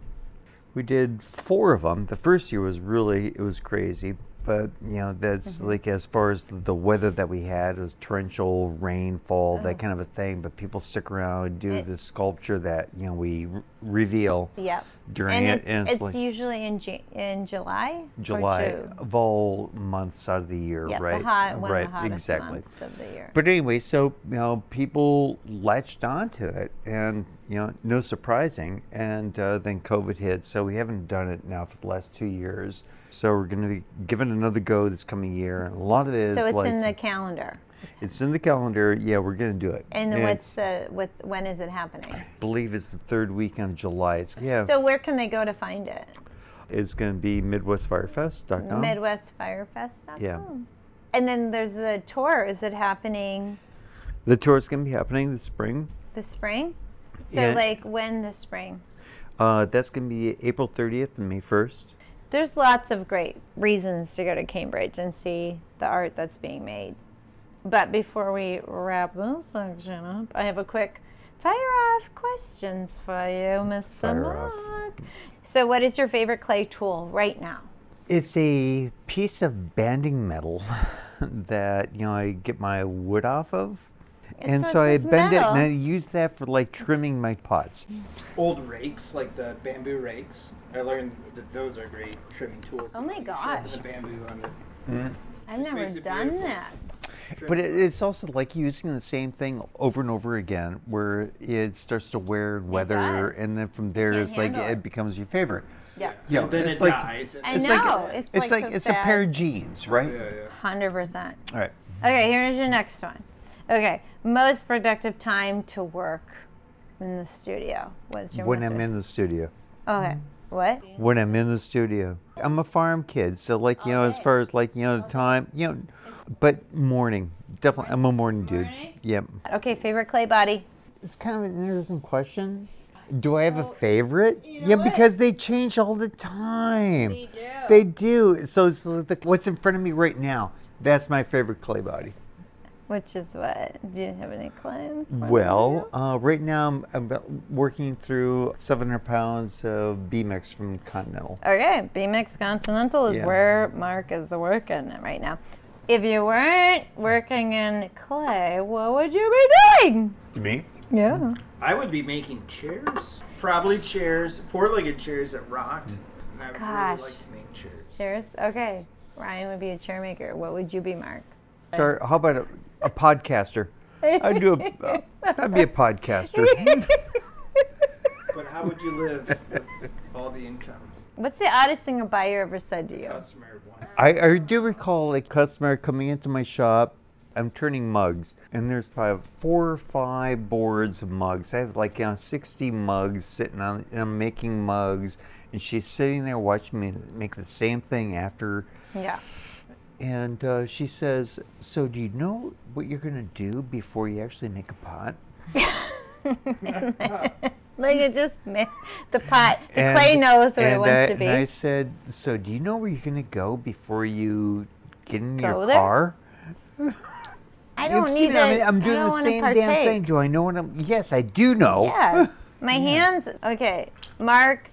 We did four of them. The first year was really it was crazy, but you know that's Mm-hmm. like as far as the weather that we had it was torrential rainfall, that kind of a thing. But people stick around and do Oh. It- the sculpture that you know we r- reveal Yep. during and it. it's, and it's like- usually in Ju- in July. July of all months out of the year, Yep, right? the hot, right, of the exactly. months of the year. But anyway, so you know, people latched onto it, and you know, no surprising. And uh, then COVID hit, so we haven't done it now for the last two years. So we're going to be giving it another go this coming year. A lot of it is so it's like in the calendar. it's in the calendar. Yeah, we're going to do it. And it's- what's the what? When is it happening? I believe it's the third weekend of July. It's yeah. So where can they go to find it? it's going to be MidwestFirefest.com. MidwestFirefest.com. Yeah. And then there's the tour. Is it happening the tour is going to be happening this spring. this spring? So like when this spring? Uh, that's going to be April 30th and May 1st. There's lots of great reasons to go to Cambridge and see the art that's being made. But before we wrap this section up, I have a quick fire off questions for you, Mr. Mark. So, what is your favorite clay tool right now? It's a piece of banding metal that you know I get my wood off of, and so so I it's bend metal. it and I use that for like trimming my pots. Old rakes, like the bamboo rakes. I learned that those are great trimming tools. Oh my gosh. The bamboo on it. Mm-hmm. I've Just never it done beautiful. that. But it, it's also like using the same thing over and over again, where it starts to wear and weather, and then from there it's like it. it. becomes your favorite. Yeah. Yeah, and then it's it like- dies. I It's know. like it's, it's like, so it's sad. a pair of jeans, right? Yeah, yeah. Hundred percent. All right. Okay, here's your next one. Okay, most productive time to work in the studio. What's your when most I'm in the studio. Okay, what? When I'm in the studio. I'm a farm kid, so like you know, as far as like you know, the time, you know, but morning. Definitely, I'm a morning dude. Yep. Okay, favorite clay body. It's kind of an interesting question. Do I have a favorite? yeah, because they change all the time. They do. They do. So, so the, what's in front of me right now? That's my favorite clay body. Which is what? Do you have any clients? Well, uh, right now I'm, I'm about working through 700 pounds of B mix from Continental. Okay, B-Mix Continental is Yeah. where Mark is working right now. If you weren't working in clay, what would you be doing? Me? Yeah. I would be making chairs. Probably chairs, four-legged chairs that rocked. And I would Gosh. really like to make chairs. Cheers. Okay. Ryan would be a chair maker. What would you be, Mark? Sorry, how about a, a podcaster? I'd do a, uh, I'd be a podcaster. But how would you live with all the income? What's the oddest thing a buyer ever said to you? Customer one. I, I do recall a customer coming into my shop. I'm turning mugs, and there's probably four or five boards of mugs. I have like you know, 60 mugs sitting on, and I'm making mugs, and she's sitting there watching me make the same thing after. Yeah. And uh, she says, "So do you know what you're gonna do before you actually make a pot?" Like it just the pot. The And- clay knows where it wants I, to be. And I said, "So do you know where you're gonna go before you get in Go your there? car?" I don't need to. I mean, I'm doing the same damn thing. Do I know what I'm? Yes, I do know. Yes. My hands. Okay, Mark.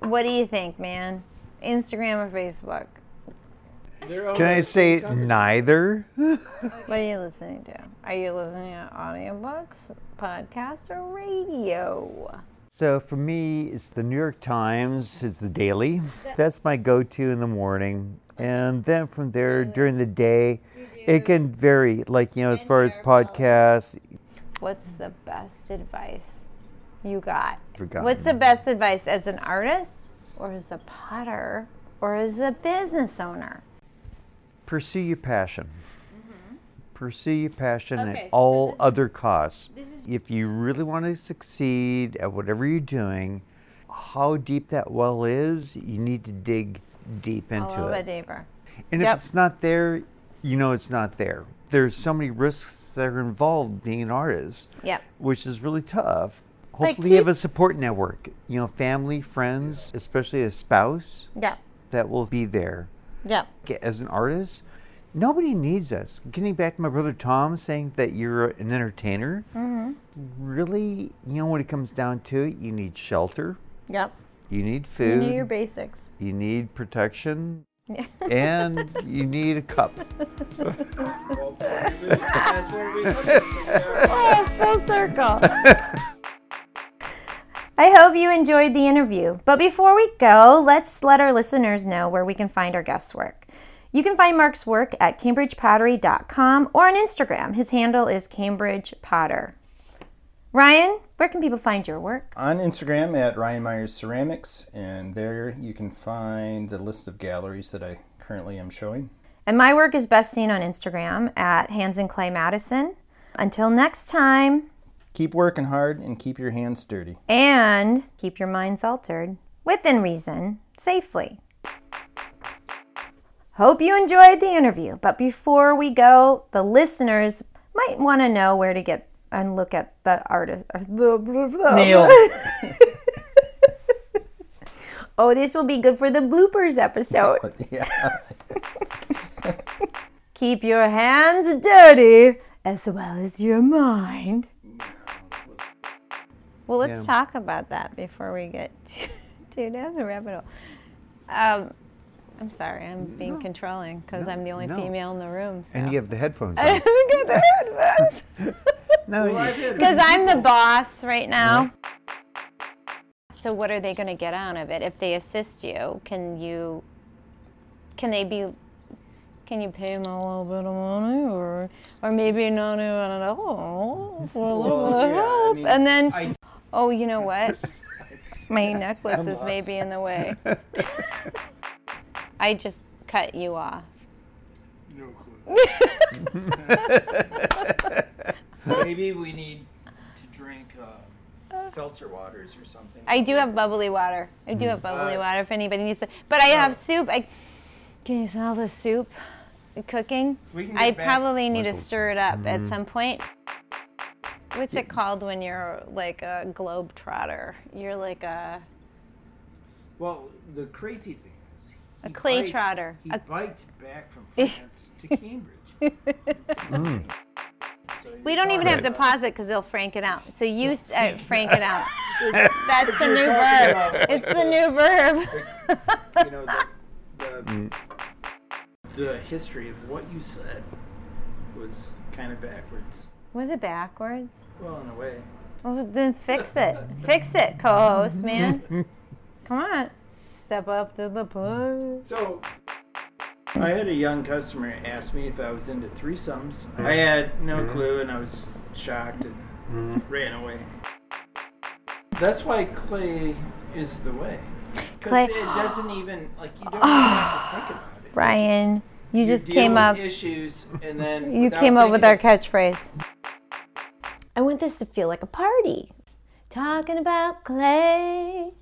What do you think, man? Instagram or Facebook? Can I say neither? What are you listening to? Are you listening to audiobooks, podcasts, or radio? So for me, it's the New York Times. It's the daily. That's my go-to in the morning, and then from there during the day, it can vary. Like you know, as far as podcasts, What's the best advice you got? Forgotten. What's the best advice as an artist, or as a potter, or as a business owner? Pursue your passion. Mm-hmm. Pursue your passion Okay, at all is- other costs. is- if you really want to succeed at whatever you're doing, how deep that well is, you need to dig deep A into little it. bit deeper. And Yep. if it's not there, you know it's not there. There's so many risks that are involved being an artist, Yep. which is really tough. Hopefully, you have a support network. You know, family, friends, especially a spouse Yep. that will be there. Yep. Get- As an artist, nobody needs us. Getting back to my brother Tom saying that you're an entertainer, Mm-hmm. really, you know, when it comes down to it, you need shelter, Yep. you need food. You need your basics. you need protection, and you need a cup. Well, that's where we look at. So we are- Oh, full circle. I hope you enjoyed the interview. But before we go, let's let our listeners know where we can find our guest's work. You can find Mark's work at cambridgepottery.com or on Instagram. His handle is Cambridge Potter. Ryan, where can people find your work? On Instagram at Ryan Myers Ceramics, and there you can find the list of galleries that I currently am showing. And my work is best seen on Instagram at Hands and Clay Madison. Until next time, Keep working hard and keep your hands dirty. and keep your minds altered within reason, safely. Hope you enjoyed the interview, but before we go, the listeners might want to know where to get and look at the artist. Neil. oh, this will be good for the bloopers episode. yeah. Keep your hands dirty as well as your mind. Well, let's Yeah. talk about that before we get too, too down the rabbit hole. Um, I'm sorry, I'm being controlling because no, I'm the only no. female in the room. So. And you have the headphones I on. haven't got the headphones no, Well, I've had because I'm the boss right now. So what are they going to get out of it if they assist you? Can you? Can they be? Can you pay them a little bit of money, or or maybe not even at all for a little Well, bit of yeah, I help? mean, and then, I- oh, you know what? My necklace is maybe in the way. I just cut you off. No clue. Maybe we need to drink uh, seltzer waters or something. I do have bubbly water. I do have bubbly Uh, water if anybody needs it. But I have soup. I, can you smell the soup cooking? We can I back- probably need to stir it up at some point. What's it called when you're like a globe trotter? You're like a Well, the crazy thing is, A clay biked- trotter. He A- biked back from France to Cambridge. It's. So We don't even have talking to pause it because they'll frank it out. So you s- uh, frank it out. That's the new talking verb. about, It's like, the new verb. you know, the, the, the history of what you said was kind of backwards. Was it backwards? Well, in a way. Well, then fix it. fix it, co-host, man. Come on. Step up to the plate. So, I had a young customer ask me if I was into threesomes. I had no mm-hmm. clue, and I was shocked and mm-hmm. ran away. That's why clay is the way. Clay- Because it doesn't even like you don't even have to think about it. Ryan, you, just deal came with up. issues, and then You came up with our it- catchphrase. I want this to feel like a party. Talking about clay.